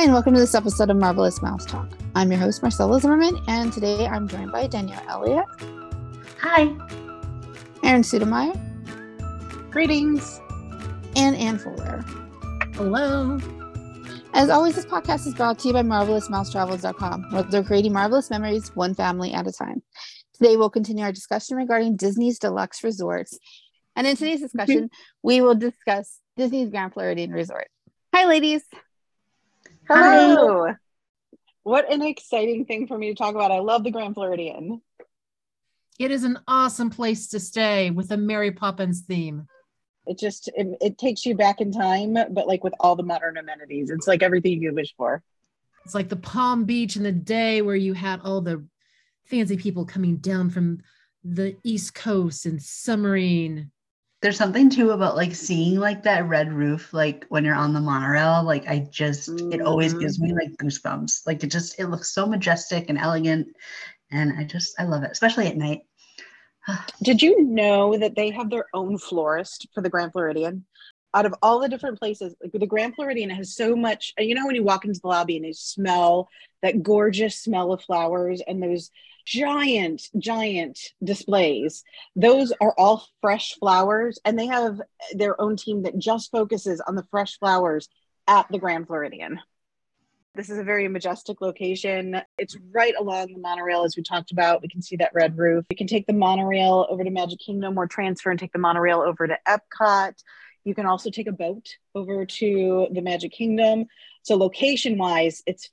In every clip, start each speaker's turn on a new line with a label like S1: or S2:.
S1: Hi, and welcome to this episode of Marvelous Mouse Talk. I'm your host, Marcella Zimmerman, and today I'm joined by Danielle Elliott.
S2: Hi.
S1: Erin Sudomir.
S3: Greetings.
S1: And Anne Fuller.
S3: Hello.
S1: As always, this podcast is brought to you by MarvelousMouseTravels.com, where they're creating marvelous memories one family at a time. Today, we'll continue our discussion regarding Disney's deluxe resorts. And in today's mm-hmm. discussion, we will discuss Disney's Grand Floridian Resort. Hi, ladies.
S3: Hello. Hi. What an exciting thing for me to talk about. I love the Grand Floridian.
S4: It is an awesome place to stay with a Mary Poppins theme.
S3: It just it, it takes you back in time, but like with all the modern amenities. It's like everything you wish for.
S4: It's like the Palm Beach in the day where you had all the fancy people coming down from the East Coast and summering.
S2: There's something too about like seeing like that red roof, like when you're on the monorail. Like I just, mm-hmm. it always gives me like goosebumps. Like it just, it looks so majestic and elegant, and I just, I love it, especially at night.
S3: Did you know that they have their own florist for the Grand Floridian? Out of all the different places, like the Grand Floridian has so much. You know, when you walk into the lobby and you smell that gorgeous smell of flowers and those giant, giant displays, those are all fresh flowers. And they have their own team that just focuses on the fresh flowers at the Grand Floridian. This is a very majestic location. It's right along the monorail, as we talked about. We can see that red roof. You can take the monorail over to Magic Kingdom or transfer and take the monorail over to Epcot. You can also take a boat over to the Magic Kingdom. So, location wise, it's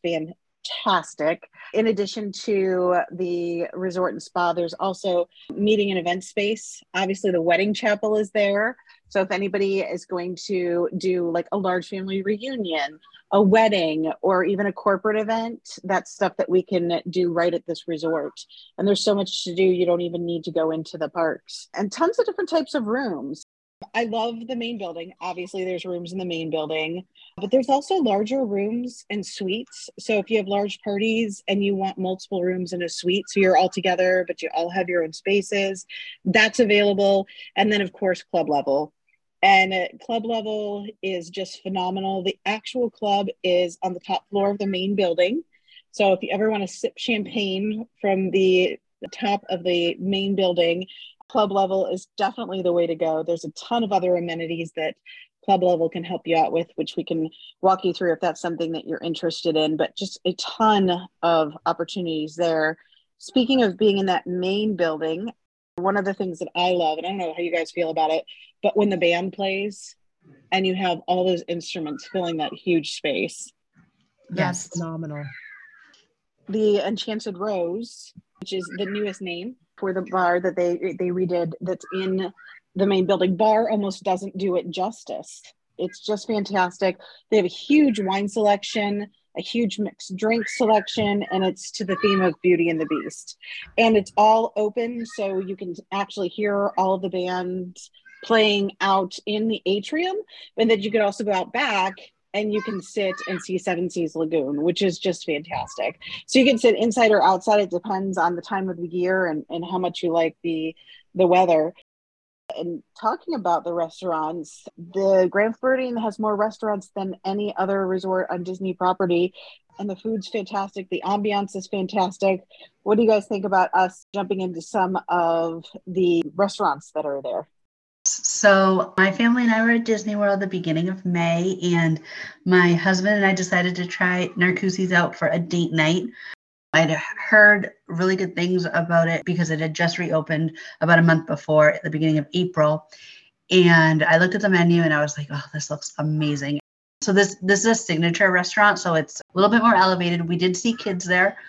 S3: fantastic. In addition to the resort and spa, there's also meeting and event space. Obviously, the wedding chapel is there. So if anybody is going to do like a large family reunion, a wedding, or even a corporate event, that's stuff that we can do right at this resort. And there's so much to do, you don't even need to go into the parks. And tons of different types of rooms. I love the main building. Obviously, there's rooms in the main building, but there's also larger rooms and suites. So if you have large parties and you want multiple rooms in a suite, so you're all together, but you all have your own spaces, that's available. And then, of course, club level and uh, club level is just phenomenal. The actual club is on the top floor of the main building. So if you ever want to sip champagne from the, the top of the main building, club level is definitely the way to go. There's a ton of other amenities that club level can help you out with, which we can walk you through if that's something that you're interested in, but just a ton of opportunities there. Speaking of being in that main building, one of the things that I love, and I don't know how you guys feel about it, but when the band plays and you have all those instruments filling that huge space.
S4: Yes, phenomenal.
S3: The Enchanted Rose, which is the newest name for the bar that they they redid that's in the main building. Bar almost doesn't do it justice. It's just fantastic. They have a huge wine selection a huge mixed drink selection, and it's to the theme of Beauty and the Beast. And it's all open, so you can actually hear all the bands playing out in the atrium, and then you could also go out back and you can sit and see Seven Seas Lagoon, which is just fantastic. So you can sit inside or outside. It depends on the time of the year and, and how much you like the the weather. And talking about the restaurants, the Grand Floridian has more restaurants than any other resort on Disney property. And the food's fantastic. The ambiance is fantastic. What do you guys think about us jumping into some of the restaurants that are there?
S2: So, my family and I were at Disney World the beginning of May, and my husband and I decided to try Narcoossee's out for a date night. I'd heard really good things about it because it had just reopened about a month before at the beginning of April. And I looked at the menu and I was like, oh, this looks amazing. So this this is a signature restaurant, so it's a little bit more elevated. We did see kids there,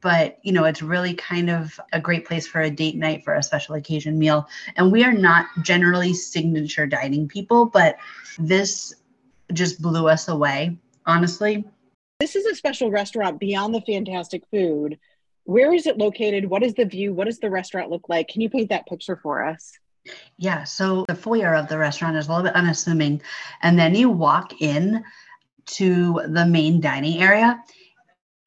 S2: but you know, it's really kind of a great place for a date night for a special occasion meal. And we are not generally signature dining people, but this just blew us away, honestly
S3: this is a special restaurant beyond the fantastic food. Where is it located? What is the view? What does the restaurant look like? Can you paint that picture for us?
S2: Yeah, so the foyer of the restaurant is a little bit unassuming. And then you walk in to the main dining area,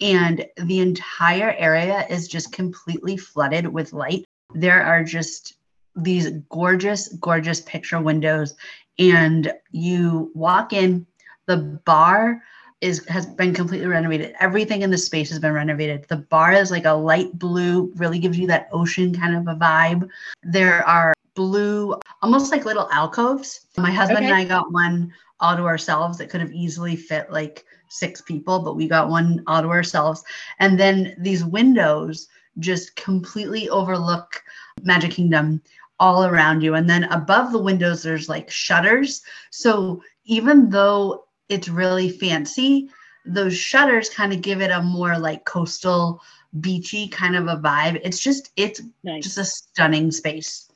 S2: and the entire area is just completely flooded with light. There are just these gorgeous, gorgeous picture windows, and you walk in, the bar is has been completely renovated. Everything in the space has been renovated. The bar is like a light blue, really gives you that ocean kind of a vibe. There are blue, almost like little alcoves. My husband
S3: Okay.
S2: and I got one all to ourselves that could have easily fit like six people, but we got one all to ourselves. And then these windows just completely overlook Magic Kingdom all around you. And then above the windows, there's like shutters. So even though it's really fancy, those shutters kind of give it a more like coastal, beachy kind of a vibe. It's just, it's
S3: Nice.
S2: just a stunning space.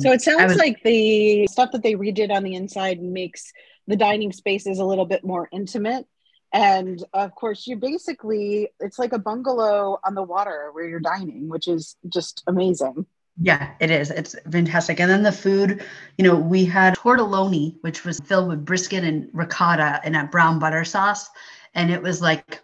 S3: So it sounds
S2: was-
S3: like the stuff that they redid on the inside makes the dining space is a little bit more intimate. And of course, you basically, it's like a bungalow on the water where you're dining, which is just amazing.
S2: Yeah, it is. It's fantastic. And then the food, you know, we had tortelloni, which was filled with brisket and ricotta and a brown butter sauce. And it was like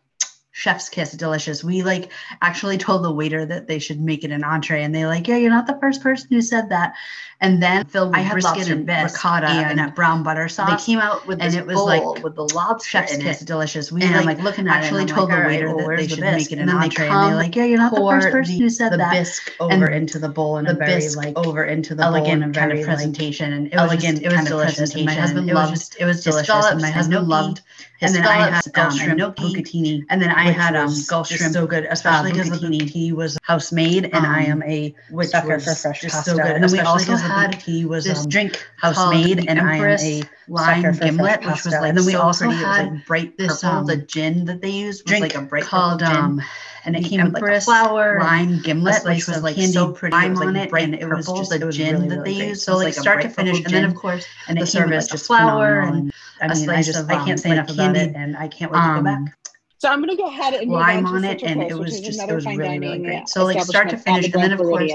S2: chef's kiss delicious. We like actually told the waiter that they should make it an entree. And they like, yeah, you're not the first person who said that. And then filled with
S5: I had
S2: brisket
S5: lobster
S2: and
S5: bisque
S2: ricotta and,
S5: and
S2: brown butter sauce They
S5: came out with
S2: and
S5: this
S2: it was
S5: bowl
S2: like
S5: with the lobster
S2: chef's
S5: in
S2: kiss delicious. We
S5: And
S2: like,
S5: I'm like looking at
S2: actually
S5: it. and I'm
S2: told
S5: like,
S2: the
S5: "All right,
S2: waiter
S5: well,
S2: that they should
S5: bisque?"
S2: make it
S5: And
S2: an
S5: they
S2: entree. And they're like, yeah, you're not the first person
S5: the-
S2: who said
S5: the
S2: that.
S5: bisque
S2: And
S5: over into the bowl in
S2: the
S5: a very like
S2: over into the bowl
S5: elegant
S2: kind of presentation, and it was
S5: elegant
S2: it was
S5: kind of
S2: delicious. And my husband loved it was delicious, and my husband loved.
S5: His
S2: And then I had um,
S5: um,
S2: and
S5: gnocchi,
S2: bucatini, and then I had um Gulf shrimp,
S5: so good, especially
S2: uh,
S5: 'cause the
S2: bucatini.
S5: bucatini
S2: was house made, and I am
S5: um,
S2: a
S5: which
S2: sucker for fresh
S5: just
S2: pasta.
S5: so good.
S2: And then we
S5: also
S2: also
S5: 'cause the
S2: had
S5: bucatini was
S2: this
S5: um,
S2: drink
S5: house made, and I am a
S2: lime
S5: sucker for fresh
S2: gimlet, which was like,
S5: And
S2: then we
S5: so
S2: also
S5: pretty.
S2: Had
S5: like, bright
S2: this
S5: purple.
S2: um the gin that they used was
S5: drink
S2: like a bright
S5: called um,
S2: and it
S5: the
S2: came with like a
S5: Empress
S2: flower
S5: lime
S2: lime gimlet,
S5: a
S2: which was like
S5: candied
S2: so pretty.
S5: lime
S2: It was
S5: on it, and it was
S2: purple,
S5: just-
S2: the gin
S5: really,
S2: that they
S5: great.
S2: used.
S5: So,
S2: So
S5: like,
S2: like start to finish, and then of course
S5: and
S2: the
S5: it came with
S2: service,
S5: like just
S2: flour
S5: phenomenal.
S2: and
S5: I
S2: a
S5: mean, I
S2: slice
S5: just
S2: of,
S5: I can't say
S2: like
S5: enough about it, and I can't wait to go back.
S2: um,
S3: So I'm going to go ahead and move
S2: lime
S3: on,
S2: on
S3: to
S2: it,
S3: Central
S2: and
S3: Coast,
S2: it was just it was really really great. So like start to finish, and then of course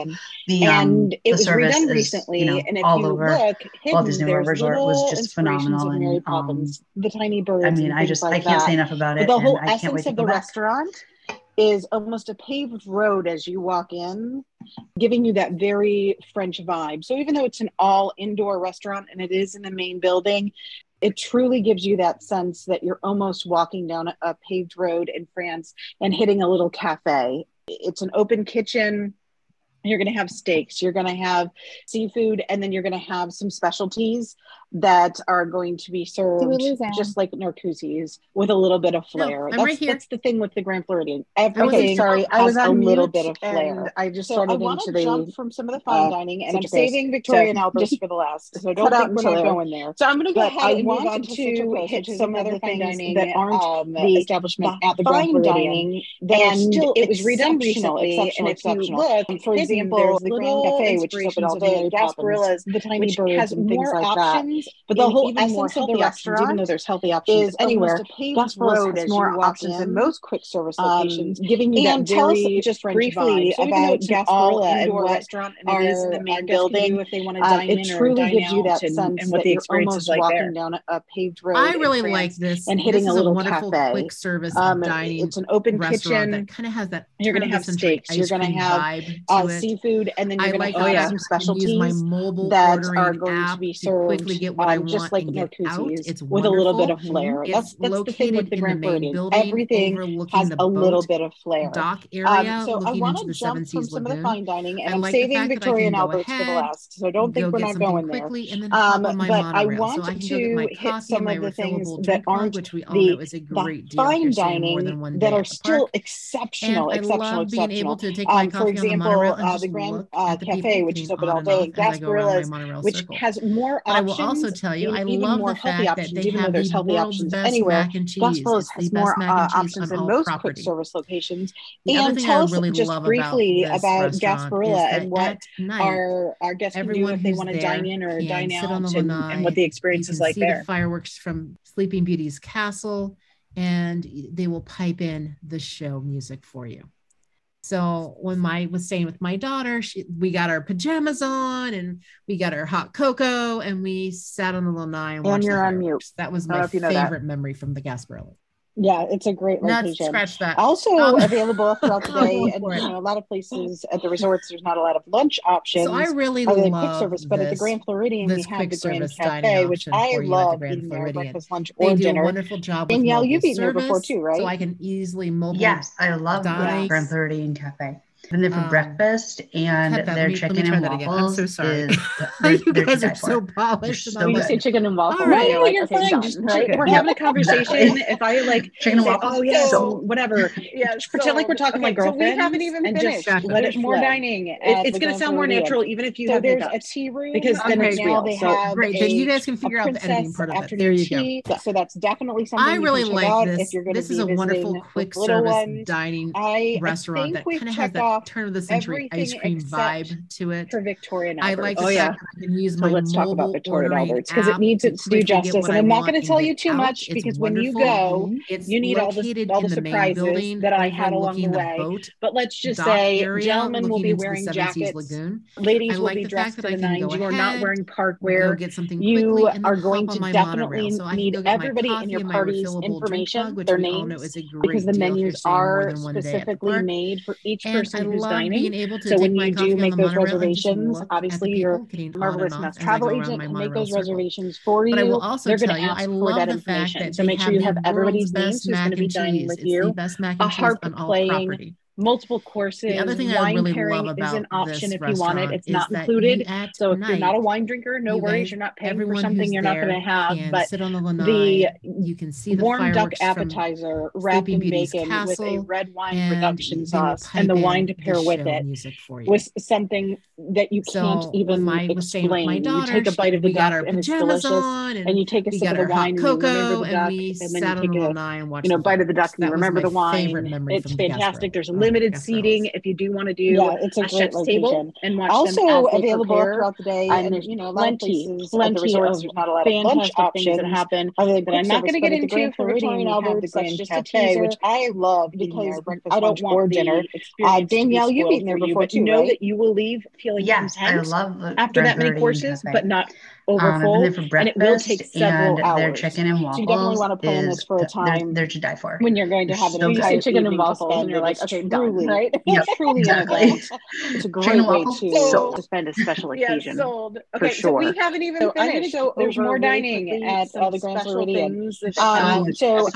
S2: the um
S3: and it
S2: the
S3: was
S2: service
S3: redone
S2: is
S3: recently.
S2: you know
S3: and if
S2: all
S3: you
S2: over.
S3: look, hidden,
S2: Walt Disney World Resort was just phenomenal, and, um,
S3: the tiny birds.
S2: I mean,
S3: and
S2: I just
S3: like
S2: I can't
S3: that.
S2: say enough about
S3: But
S2: it,
S3: the whole
S2: and I can't wait
S3: essence
S2: to
S3: of the
S2: back.
S3: restaurant is almost a paved road as you walk in, giving you that very French vibe. So even though it's an all indoor restaurant and it is in the main building, it truly gives you that sense that you're almost walking down a, paved road in France and hitting a little cafe. It's an open kitchen. You're going to have steaks, you're going to have seafood, and then you're going to have some specialties that are going to be served just like Narcoossee's with a little bit of
S4: No,
S3: flair.
S4: I'm
S3: that's,
S4: right here.
S3: that's the thing with the Grand Floridian.
S1: Okay,
S3: Everything
S1: sorry, I was
S3: has
S1: on
S3: a little bit of flair.
S1: and I just
S3: So
S1: started
S3: want
S1: into
S3: to
S1: the
S3: jump from some of the fine
S1: uh,
S3: dining, and I'm saving Victoria and
S1: So
S3: Albert
S1: just
S3: for the last. So don't
S1: out
S3: think we're
S1: until
S3: not
S1: there.
S3: going there. So I'm going to go
S1: But
S3: ahead
S1: I
S3: and move on
S1: wanted
S3: to
S1: to hit some other
S3: fine
S1: things
S3: dining
S1: that aren't
S3: um,
S1: the
S3: establishment
S1: the
S3: at the Grand
S1: fine
S3: Floridian.
S1: dining that
S3: and
S1: still
S3: it was redone
S1: exceptional,
S3: recently, and if you look,
S1: For example,
S3: there's
S1: the
S3: the
S1: Grand
S3: Grand
S1: Cafe,
S3: Cafe,
S1: which is open all day,
S3: Mary
S1: Gasparillas,
S3: the tiny
S1: which
S3: birds
S1: has
S3: and things
S1: more
S3: like that.
S1: Options,
S3: But the whole
S1: even more
S3: essence of the restaurant, even though there's healthy options
S1: is
S3: anywhere,
S1: almost a paved
S3: Gasparillas
S1: road
S3: has more options
S1: in.
S3: than most quick service
S1: Um,
S3: locations, giving you
S1: and
S3: that
S1: tell us
S3: very
S1: just briefly.
S3: So
S1: about
S3: it's an all
S1: Gasparilla and
S3: indoor
S1: what
S3: restaurant and it is in
S1: our-
S3: the main building,
S1: if they want to
S3: uh,
S1: dine
S3: it
S1: in or
S3: truly
S1: dine
S3: gives you that
S1: and,
S3: sense
S1: and what
S3: that
S1: the
S3: you're
S1: experience is
S3: almost
S1: like
S3: walking
S1: there.
S3: down a, a paved road.
S4: I really like this.
S3: and hitting
S4: this
S3: a
S4: is
S3: little
S4: a wonderful
S3: cafe.
S4: quick service
S3: Um,
S4: dining
S3: it's an open kitchen.
S4: that kind of has that
S3: You're gonna have
S4: the century
S3: steaks. You're gonna have,
S4: vibe to
S3: uh,
S4: it.
S3: seafood, and then you're going to have some
S4: can
S3: specialties
S4: mobile
S3: that are going to be
S4: to quickly
S3: served
S4: get what I
S3: um,
S4: want
S3: just like
S4: and get out. It's
S3: with a little bit
S4: wonderful.
S3: of flair.
S4: It's
S3: That's that's the thing
S4: located
S3: with the
S4: in the
S3: Grand
S4: main building,
S3: Everything
S4: overlooking
S3: has
S4: the
S3: a little bit of flair.
S4: dock area,
S3: Um, so I want to jump from some of the fine dining, and
S4: I
S3: I'm
S4: like
S3: saving Victoria and Albert's for the last. So don't think we're not going there.
S4: and
S3: Um, but I want
S4: so I can go
S3: to hit some of the things that aren't
S4: which we all
S3: the
S4: know is a great deal
S3: fine
S4: you're staying more
S3: dining that are still exceptional, exceptional,
S4: being able
S3: exceptional.
S4: to take my
S3: Um, for
S4: the
S3: example,
S4: and
S3: uh, the Grand uh,
S4: the
S3: Cafe, which is open all day,
S4: off as I go around my
S3: Gasparilla's, which has more
S4: will also tell you, I love the fact that
S3: options,
S4: they have
S3: there's
S4: the
S3: healthy
S4: world's
S3: options
S4: best
S3: anywhere.
S4: mac and cheese. The
S3: has
S4: best
S3: more
S4: mac
S3: uh,
S4: and cheese
S3: options than most quick service locations.
S4: The
S3: And tell
S4: I
S3: us
S4: really
S3: just
S4: love about
S3: briefly about Gasparilla and what
S4: night,
S3: our our guests can do if they want to dine in or dine
S4: sit on the
S3: out, and, and what the experience is like
S4: see the
S3: there.
S4: fireworks from Sleeping Beauty's castle, and they will pipe in the show music for you. So when my was staying with my daughter, she, we got our pajamas on and we got our hot cocoa and we sat on the lanai and
S3: And
S4: watched
S3: you're on mute.
S4: That was
S3: I don't know
S4: my favorite memory from the Gasparilla.
S3: Yeah, it's a great Not
S4: scratch that.
S3: Also
S4: um,
S3: available throughout the day, and you know, a lot of places at the resorts. There's not a lot of lunch options.
S4: So I really love
S3: quick service, but this, at the Grand Floridian we have the Grand Cafe, which I love.
S4: The
S3: being there, breakfast, lunch,
S4: they do
S3: dinner.
S4: A wonderful job.
S3: Danielle, you've been there before too, right?
S4: So I can easily mobile.
S2: Yes, I love the Grand Floridian Cafe been there for
S4: um,
S2: breakfast, and
S4: that,
S2: their
S4: me,
S2: chicken and
S4: waffles. I'm so sorry.
S2: Is,
S4: you guys are so polished.
S2: So
S3: you say chicken and waffles.
S4: All right,
S3: you're, like,
S5: you're
S3: okay,
S5: fine.
S3: Done, right? We're
S2: yeah.
S3: having a conversation. if I like
S2: chicken and waffles,
S3: oh yeah,
S5: so,
S3: whatever.
S5: Yeah,
S3: pretend like we're talking
S5: okay, my
S3: girlfriend.
S5: So we haven't even finished.
S3: Just, let it
S5: more dining.
S3: It's going to sound more natural, even if you have
S5: a tea room
S3: because then it's real. So
S4: great, then you guys can figure out the editing part of it. There you go.
S5: So that's definitely something
S4: I really like this. This is a wonderful quick service dining restaurant that kind of has that turn of the century ice cream vibe to it.
S5: For Victorian
S4: I like
S3: oh, yeah.
S4: I can use
S3: so
S4: my
S3: let's talk about Victoria Alberts because it needs it
S4: to do
S3: justice. And I'm not going to tell you too much
S4: it's
S3: because wonderful. when you go,
S4: it's
S3: you need all, the all the surprises that I had along the way.
S4: Boat,
S3: but let's just say
S4: area,
S3: gentlemen will be wearing jackets.
S4: Lagoon.
S3: Ladies will be dressed
S4: in
S3: the nines. You are not wearing
S4: park
S3: wear.
S4: Get something
S3: you are going to definitely need everybody in your party's information, their names, because the menus are specifically made for each person who's dining. so when you do make those reservations, obviously your marvelous
S4: enough
S3: travel agent can make those
S4: circle.
S3: reservations for you.
S4: But I will also
S3: They're
S4: tell you, I love
S3: that
S4: the fact that
S3: so make sure you have everybody's names who's going to be dining with you. A harp playing multiple courses.
S4: The other thing
S3: wine I
S4: really
S3: pairing
S4: love
S3: is an option if you want it. It's not included. So if you're not a wine drinker, no
S4: you
S3: worries. You're not paying for something you're not going to have. But
S4: sit on the, lanai, the you can see the
S3: warm duck appetizer wrapped in bacon Castle, with a red wine reduction sauce and the wine to pair with it with something that you can't even
S4: my, explain. My
S3: daughter, you take a bite of the duck and it's delicious,
S4: and,
S3: you take a sip of the wine, and you remember the duck, and then you take a bite of the duck and you remember the wine. It's fantastic. There's
S4: a
S3: limited seating if you do want to do
S5: yeah, it's a,
S3: a chef's
S5: location.
S3: table and watch
S5: also available
S3: prepare.
S5: throughout the day.
S3: And,
S5: and you know,
S3: plenty, plenty
S5: resorts, there's not a lot of lunch options
S3: that happen.
S5: Other than
S3: that I'm not going to get into for
S5: Victorian
S3: Alberts. That's just a teaser,
S5: which I love
S3: because I don't want
S5: or dinner.
S3: Uh,
S5: Danielle, you've eaten there before
S3: you,
S5: too,
S3: know that you will leave feeling
S2: yes, I love
S3: after that many courses, but not overfull,
S2: um,
S3: and it will take several
S2: and
S3: hours.
S2: Their chicken and waffles.
S5: So you definitely want to plan this for a time.
S2: They're, they're, to die for.
S5: When you're going to have
S2: so
S3: an
S5: entire
S3: chicken and waffles, and you're like, okay,
S5: truly, done,
S3: right?
S2: Yep,
S5: truly
S2: exactly.
S5: It's a great
S2: chicken
S5: way to,
S2: sold.
S3: to spend a special occasion.
S5: Yeah, sold.
S3: Okay, for
S5: sure. so we haven't even
S3: so
S5: finished.
S3: Go
S5: there's more dining at all the Grand Floridian. Um, so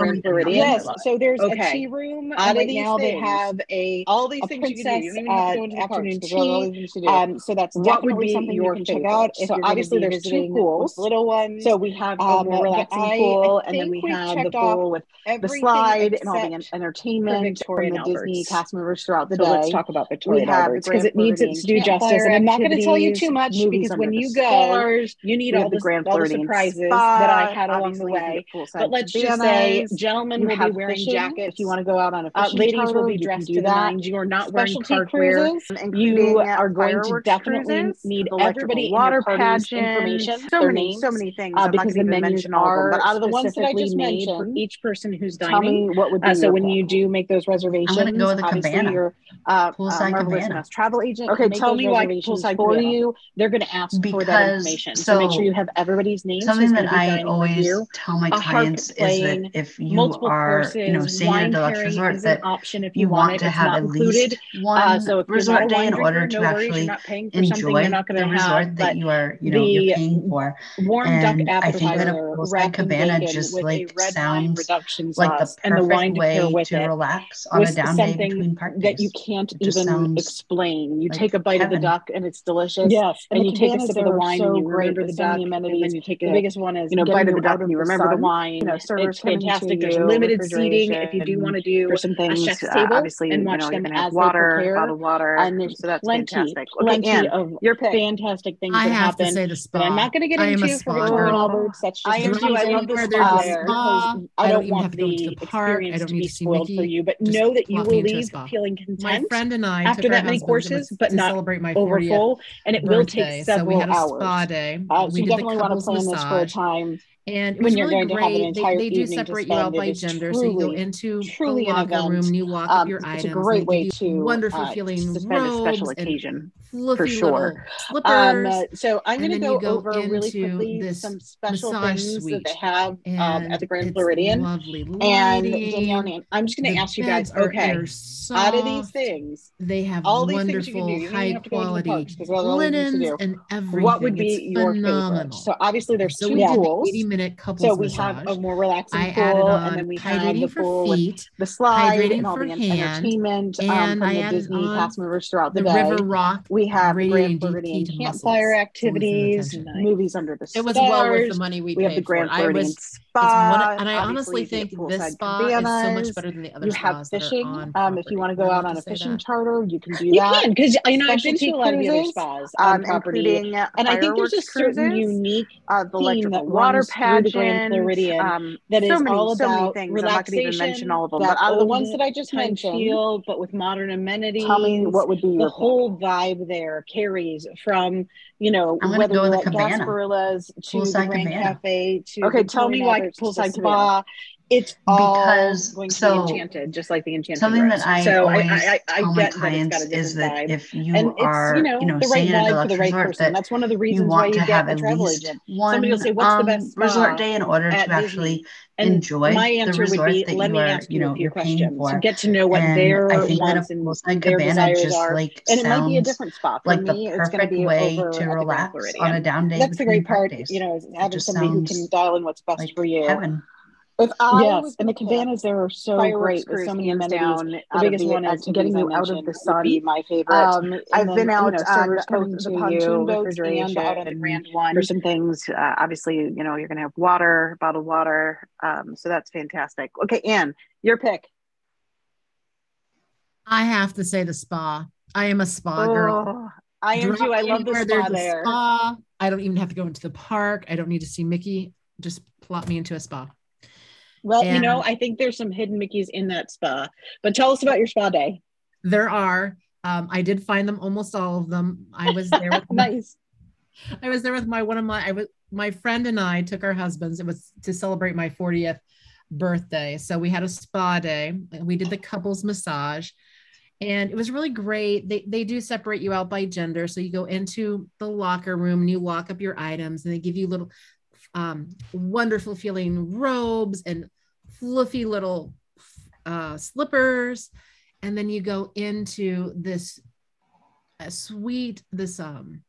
S5: yes, so there's a tea room. Right now they have a
S3: all these things you can do. You don't even have to go into the
S5: afternoon tea. Um, so that's definitely something you can check out.
S3: So obviously there's pools,
S5: little ones.
S3: So we have
S5: um, a
S3: relaxing
S5: I,
S3: pool, I and then we have the pool with the slide and all the entertainment from the Disney cast members throughout the
S5: so
S3: day.
S5: Let's talk about Victoria Alberts because it needs its due justice, and I'm not going to tell you too much because when you go, you need all
S3: the grand
S5: all the surprises that I had along the way. But let's just say, gentlemen will be wearing jackets
S3: if you want to go out on a
S5: uh,
S3: fishing.
S5: Ladies will be dressed in
S3: lines. You are not wearing
S5: cardwear. You are going to definitely need everybody
S3: water
S5: in information.
S3: pageant, so many,
S5: names,
S3: so many things.
S5: Uh, because the menus
S3: are them, but out of the ones that I just
S5: made for each person who's dining.
S3: what would be
S5: uh, so when you do make those reservations?
S2: I'm go to the Cabana.
S5: Your, uh, uh,
S2: Cabana.
S5: travel agent.
S3: Okay, tell me why. poolside
S5: for
S3: cabana.
S5: you. They're going to ask because, for that information. So, so, make sure you have everybody's names.
S2: Something that I always tell my clients is that if you are, you know, staying at a
S5: luxury
S2: resort, that
S5: option if you want
S2: to have at least one resort day in order to actually enjoy the resort that you are, you know, you're paying looking for.
S5: Warm
S2: and duck
S3: appetizer. I
S2: Cabana just like sounds like the perfect
S3: the
S2: way to,
S3: to
S2: relax on a down day between partners.
S3: That you can't even explain. You
S2: like
S3: take a bite heaven. of the duck and it's delicious.
S5: Yes,
S3: and,
S5: and
S3: you take a sip of the wine
S5: so
S3: and you remember the duck.
S5: Amenities.
S3: And you take
S5: the biggest one is
S3: you know bite of the duck and you remember the wine. It's fantastic. There's limited seating if you do want to do
S5: some things.
S3: Chef's
S5: uh,
S3: table
S5: obviously,
S3: and watch them as
S5: water,
S3: bottle
S5: bottled water,
S3: and there's
S5: so that's
S3: plenty,
S5: fantastic.
S3: Plenty of
S5: your
S3: fantastic things
S4: I
S3: that
S4: have
S3: happen.
S4: To say the spa
S3: I'm not going to get
S4: I am a
S3: into for
S4: spa
S3: Victoria and
S4: girl.
S3: Alberts. That's just
S5: I am too. I love the
S4: Anywhere
S5: spa
S4: there's a
S5: there.
S4: spa,
S3: because
S4: I
S3: I
S4: don't
S3: don't want
S4: have to
S3: the
S4: the park.
S3: Experience
S4: don't
S3: to be
S4: to see
S3: spoiled for you, but
S4: Just
S3: know that you will
S4: me into a
S3: leave
S4: spa.
S3: feeling
S4: My friend and I
S3: after that many courses, but
S4: to
S3: not
S4: celebrate my
S3: over full, and it will
S4: birthday.
S3: take
S4: So we
S3: several
S4: had a spa
S3: hours.
S4: day.
S3: Uh, so
S4: we
S3: you
S4: did the
S3: definitely want to
S4: couples
S3: plan this for a time
S4: And
S3: When you're
S4: really
S3: going to have an
S4: great. They, they do separate you out by gender. so you go into
S3: truly
S4: the
S3: an
S4: locker room and you lock
S3: Um,
S4: up your
S3: it's
S4: items.
S3: a great way to
S4: wonderful
S3: uh,
S4: feeling
S3: to spend a special occasion.
S4: fluffy
S3: sure. Um, uh, so I'm going to go,
S4: go
S3: over really quickly
S4: this
S3: some special things that they have um, at the Grand Floridian.
S4: lovely
S3: And. Danielle, I'm just going to ask you guys. Okay, out of these things,
S4: They have
S3: all these things you can
S4: wonderful,
S3: do. You
S4: high
S3: have to go to the
S4: quality
S3: parks because there's all these things to
S4: linens and everything.
S3: what would be
S4: it's
S3: your favorite?
S4: phenomenal.
S3: So obviously there's two pools.
S4: 80 minute couples
S3: So we
S4: massage.
S3: have a more relaxing
S4: I
S3: pool,
S4: added
S3: and then we have the
S4: for
S3: pool with
S4: feet,
S3: the slide
S4: hydrating
S3: and all
S4: for
S3: the
S4: hand,
S3: entertainment um,
S4: and
S3: from
S4: I
S3: the
S4: added
S3: Disney
S4: on
S3: cast members throughout the,
S4: the
S3: day.
S4: River Rock.
S3: we have the
S4: radiating
S3: Grand Floridian campfire activities, and movies under the stars.
S4: It
S3: stars.
S4: was well worth the money we,
S3: We have the Grand
S4: for
S3: Floridian
S4: was,
S3: spa.
S4: it's one, and I honestly think this
S3: poolside
S4: spa is so much better than the other
S3: You have
S4: spas that
S3: fishing.
S4: on
S3: Um, if you want to go out on a fishing
S4: that?
S3: charter, you can do
S5: You
S3: that.
S5: can because you know I've been to
S3: Specialty
S5: a lot of the other
S3: cruises,
S5: spas on
S3: um,
S5: property,
S3: including
S5: and
S3: I think there's a certain
S5: cruises,
S3: unique
S5: uh, the
S3: theme that
S5: water
S3: runs the Grand
S5: pageant.
S3: Floridian
S5: Um,
S3: that is
S5: so many,
S3: all
S5: so many
S3: about
S5: things. I'm not going to even mention
S3: relaxation,
S5: all of them, but out of the ones that I just mentioned,
S3: feel, but with modern amenities.
S5: tell me what would be
S3: the whole vibe there carries from you know
S2: I'm gonna
S3: whether
S2: go with
S3: you're
S2: the cabana.
S3: Gasparilla's to the
S2: Poolside
S3: Grand
S2: cabana.
S3: Cafe to
S5: Okay, tell me why
S3: Albert's
S5: poolside
S3: spa. It's all
S2: Because-
S3: going to
S2: so,
S3: be enchanted, just like the enchanted
S2: Something
S3: Rose.
S2: that I
S3: so
S2: always
S3: I, I, I
S2: tell my
S3: that
S2: clients
S3: a different
S2: is that
S3: vibe.
S2: if you
S3: and
S2: are,
S3: you know, the right vibe for the right
S2: resort,
S3: person.
S2: that
S3: That's one of the
S2: you
S3: reasons why you
S2: to
S3: get
S2: have
S3: a
S2: at
S3: travel
S2: least
S3: agent.
S2: one
S3: Somebody will say, "What's the
S2: um,
S3: best
S2: resort day in order to actually
S3: And
S2: enjoy
S3: my
S2: the
S3: answer would
S2: resort
S3: be,
S2: that
S3: let
S2: you
S3: me
S2: are,
S3: ask
S2: you
S3: you a
S2: know,
S3: few
S2: you're paying
S3: questions
S2: for.
S3: to get to know what
S2: and
S3: their
S2: I think that
S3: wants
S2: a
S3: and
S2: poolside cabana
S3: desires
S2: just
S3: are.
S2: like
S3: And it might be a different spot. For
S2: like the
S3: me,
S2: perfect
S3: be
S2: way to
S3: the
S2: relax on a down day
S3: That's the great part, you know, having somebody who can dial in what's best for you.
S2: Heaven.
S3: If I
S5: Yes,
S3: was
S5: and the cabanas there are so great with so
S3: cruise,
S5: many
S3: hands
S5: amenities.
S3: down,
S5: The biggest
S3: the
S5: one is getting you out of the sun.
S3: be my favorite.
S5: Um,
S3: I've
S5: then,
S3: been
S5: you
S3: out
S5: know,
S3: on
S5: servers
S3: both
S5: coming
S3: the
S5: to
S3: pontoon
S5: you,
S3: boats and out on the
S5: refrigeration
S3: Grand One.
S5: for some things. Uh, obviously, you know, you're going to have water, bottled water. Um, so that's fantastic. Okay, Anne, your pick.
S4: I have to say the spa. I am a spa girl.
S5: Oh, I am
S4: Drop
S5: too. I love the spa
S4: there's a
S5: there.
S4: spa. I don't even have to go into the park. I don't need to see Mickey. Just plop me into a spa.
S3: Well, you know, I think there's some hidden Mickeys in that spa. But tell us about your spa day.
S4: There are. Um, I did find them, almost all of them. I was there with my,
S3: Nice.
S4: I was there with my one of my I was my friend and I took our husbands. It was to celebrate my 40th birthday. So we had a spa day. and We did the couples massage. And it was really great. They they do separate you out by gender. So you go into the locker room and you lock up your items and they give you little um, wonderful feeling robes and fluffy little uh, slippers. And then you go into this uh, suite, this um,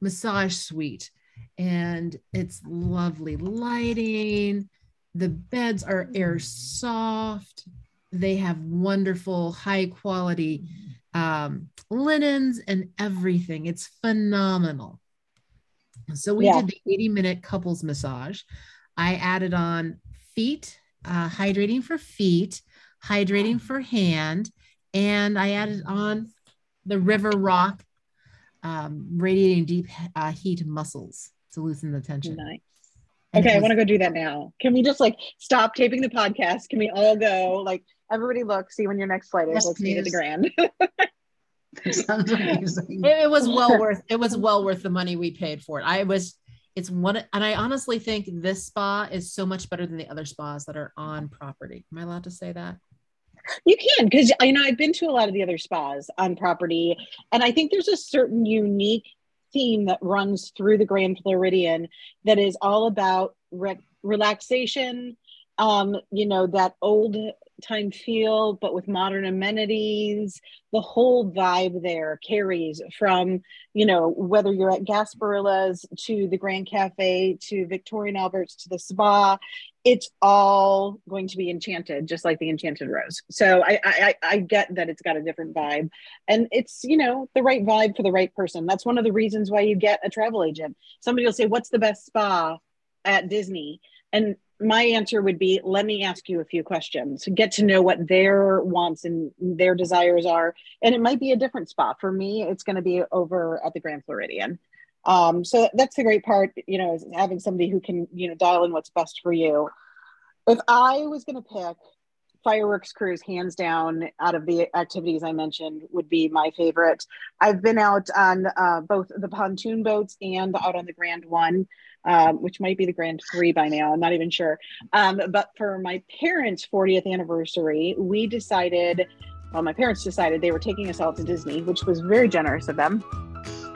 S4: massage suite, and it's lovely lighting. The beds are air soft. They have wonderful, high quality um, linens and everything. It's phenomenal. So we
S3: Yeah.
S4: did the 80 minute couples massage. I added on feet, uh, hydrating for feet, hydrating for hand, and I added on the River Rock um, radiating deep uh, heat muscles to loosen the tension.
S3: Nice.
S4: And it
S3: Okay, I want to go do that now. Can we just like stop taping the podcast? Can we all go? Like
S5: Everybody look, see when your next flight is.
S2: Yes,
S3: let's meet at the
S2: please.
S3: Grand.
S2: Sounds amazing.
S4: it, it was well worth it was well worth the money we paid for it i was it's one and i honestly think this spa is so much better than the other spas that are on property am i allowed to say that
S3: You can, because you know I've been to a lot of the other spas on property, and I think there's a certain unique theme that runs through the Grand Floridian that is all about re- relaxation. Um, you know that old time feel, but with modern amenities. The whole vibe there carries from you know whether you're at Gasparilla's to the Grand Cafe to Victorian Albert's to the spa it's all going to be enchanted, just like the Enchanted Rose. So I, I I get that it's got a different vibe, and it's you know the right vibe for the right person. That's one of the reasons why you get a travel agent. Somebody will say, "What's the best spa at Disney?" And my answer would be, "Let me ask you a few questions, get to know what their wants and their desires are, and it might be a different spot. For me, it's going to be over at the Grand Floridian." Um, so that's the great part, you know, is having somebody who can, you know, dial in what's best for you. If I was going to pick fireworks cruise, hands down, out of the activities I mentioned, would be my favorite. I've been out on uh, both the pontoon boats and out on the Grand One. Um, which might be the grand three by now. I'm not even sure. Um, but for my parents' 40th anniversary, we decided, well, my parents decided they were taking us all to Disney, which was very generous of them.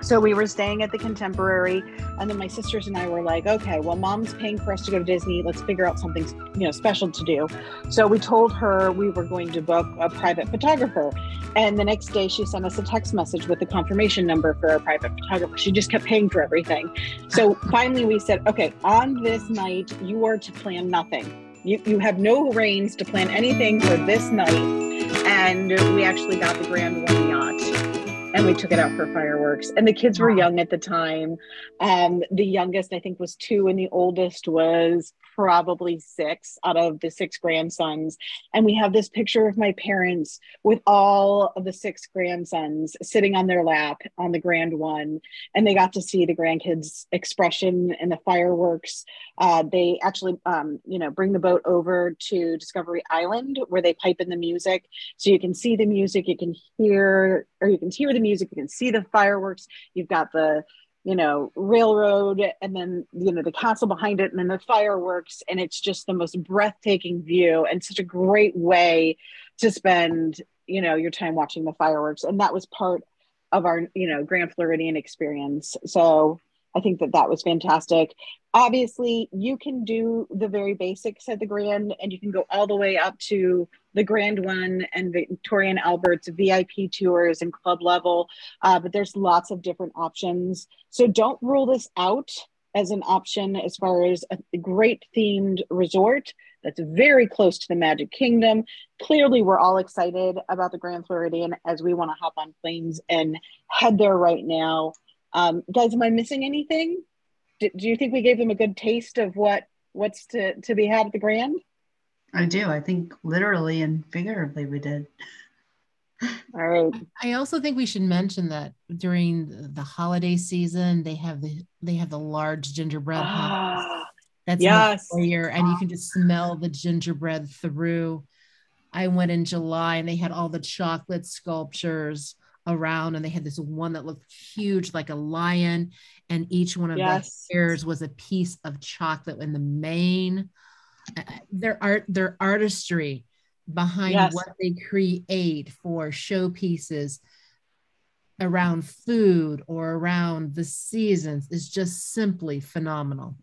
S3: So we were staying at the Contemporary, and then my sisters and I were like, "Okay, well, Mom's paying for us to go to Disney. Let's figure out something, you know, special to do." So we told her we were going to book a private photographer, and the next day she sent us a text message with the confirmation number for a private photographer. She just kept paying for everything. So finally, we said, "Okay, on this night, you are to plan nothing. You you have no reins to plan anything for this night." And we actually got the Grand One yacht and we took it out for fireworks. And the kids were young at the time. Um, the youngest, I think, was two, and the oldest was probably six out of the six grandsons. And we have this picture of my parents with all of the six grandsons sitting on their lap on the grand one. And they got to see the grandkids' expression and the fireworks. Uh, they actually, um, you know, bring the boat over to Discovery Island where they pipe in the music. So you can see the music, you can hear, or you can hear the music, you can see the fireworks. You've got the you know, railroad and then, you know, the castle behind it and then the fireworks. And it's just the most breathtaking view and such a great way to spend, you know, your time watching the fireworks. And that was part of our, you know, Grand Floridian experience. So I think that that was fantastic. Obviously, you can do the very basics at the Grand, and you can go all the way up to the Grand One and Victoria and Albert's VIP tours and club level. Uh, but there's lots of different options. So don't rule this out as an option as far as a great themed resort that's very close to the Magic Kingdom. Clearly, we're all excited about the Grand Floridian as we want to hop on planes and head there right now. Um, guys, am I missing anything? Do, do you think we gave them a good taste of what what's to, to be had at the Grand?
S2: I do. I think literally and figuratively we did.
S3: All right.
S4: I also think we should mention that during the holiday season, they have the they have the large gingerbread house.
S3: Ah,
S4: That's
S3: yes.
S4: in the foyer, and you can just smell the gingerbread through. I went in July, and they had all the chocolate sculptures around, and they had this one that looked huge, like a lion, and each one of
S3: Yes.
S4: the hairs was a piece of chocolate in the mane. Uh, Their art, their artistry behind
S3: Yes.
S4: what they create for showpieces around food or around the seasons is just simply phenomenal.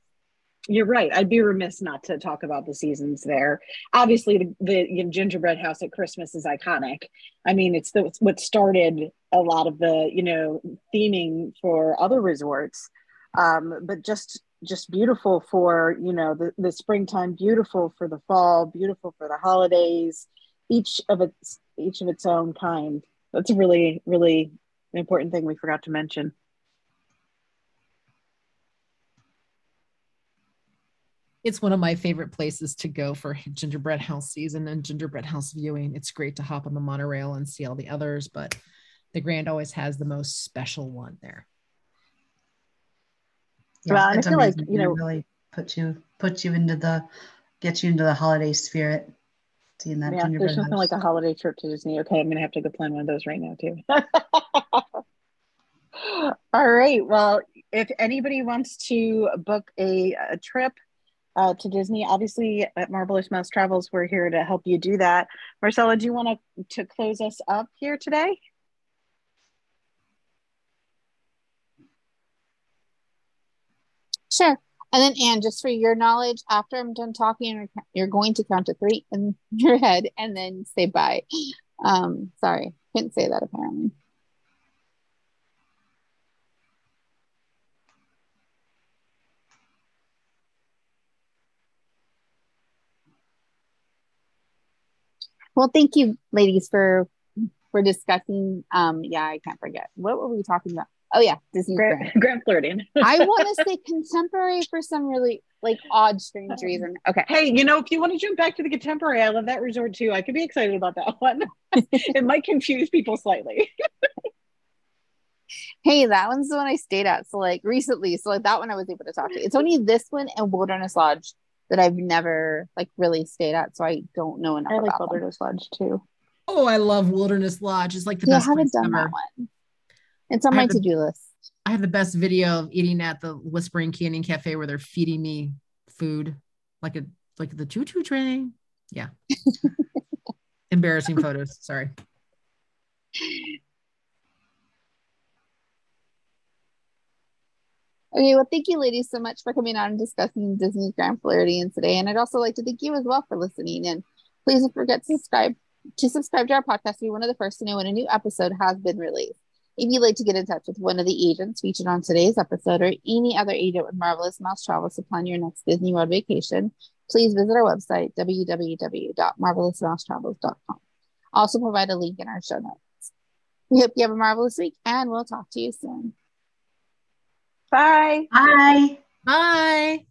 S3: You're right. I'd be remiss not to talk about the seasons there. Obviously, the, the you know, gingerbread house at Christmas is iconic. I mean, it's the, it's what started a lot of the you know theming for other resorts. Um, but just just beautiful for you know the, the springtime, beautiful for the fall, beautiful for the holidays. Each of its each of its own kind. That's a really really important thing we forgot to mention.
S4: It's one of my favorite places to go for gingerbread house season and gingerbread house viewing. It's great to hop on the monorail and see all the others, but the Grand always has the most special one there.
S3: Well, I feel like,
S2: amazing.
S3: you
S2: It
S3: know-
S2: really put you put you into the get you into the holiday spirit. Seeing that
S3: Yeah, there's nothing like a holiday trip to Disney. Okay, I'm gonna have to go plan one of those right now too. All right. Well, if anybody wants to book a, a trip uh, to Disney, obviously at Marvelous Mouse Travels, we're here to help you do that. Marcella, do you want to to close us up here today?
S1: Sure. And then, Anne, just for your knowledge, after I'm done talking, you're- going to count to three in your head and then say bye. Um, sorry, couldn't say that apparently. Well, thank you, ladies, for for discussing. Um, yeah, I can't forget. What were we talking about? Oh yeah, Disney Grand.
S3: Grand, Grand Floridian.
S1: I want to say contemporary for some really like odd, strange reason. Okay.
S3: Hey, you know, if you want to jump back to the contemporary, I love that resort too. I could be excited about that one. it might confuse people slightly.
S1: Hey, that one's the one I stayed at. So like recently, so like that one I was able to talk to. It's only this one and Wilderness Lodge that I've never like really stayed at, so I don't know enough
S3: I like
S1: about them.
S3: Wilderness Lodge too.
S4: Oh, I love Wilderness Lodge. It's like the
S1: Yeah, I haven't
S4: place
S1: done
S4: ever.
S1: that one. It's on
S4: I
S1: my to-do list.
S4: I have the best video of eating at the Whispering Canyon Cafe where they're feeding me food like a like the choo choo train. Yeah. Embarrassing photos. Sorry.
S1: Okay, well, thank you, ladies, so much for coming on and discussing Disney Grand Floridian today. And I'd also like to thank you as well for listening. And please don't forget to subscribe to subscribe to our podcast to be one of the first to know when a new episode has been released. If you'd like to get in touch with one of the agents featured on today's episode or any other agent with Marvelous Mouse Travels to plan your next Disney World vacation, please visit our website, www.marvelousmousetravels.com. Also provide a link in our show notes. We hope you have a marvelous week and we'll talk to you soon.
S5: Bye.
S2: Bye.
S4: Bye.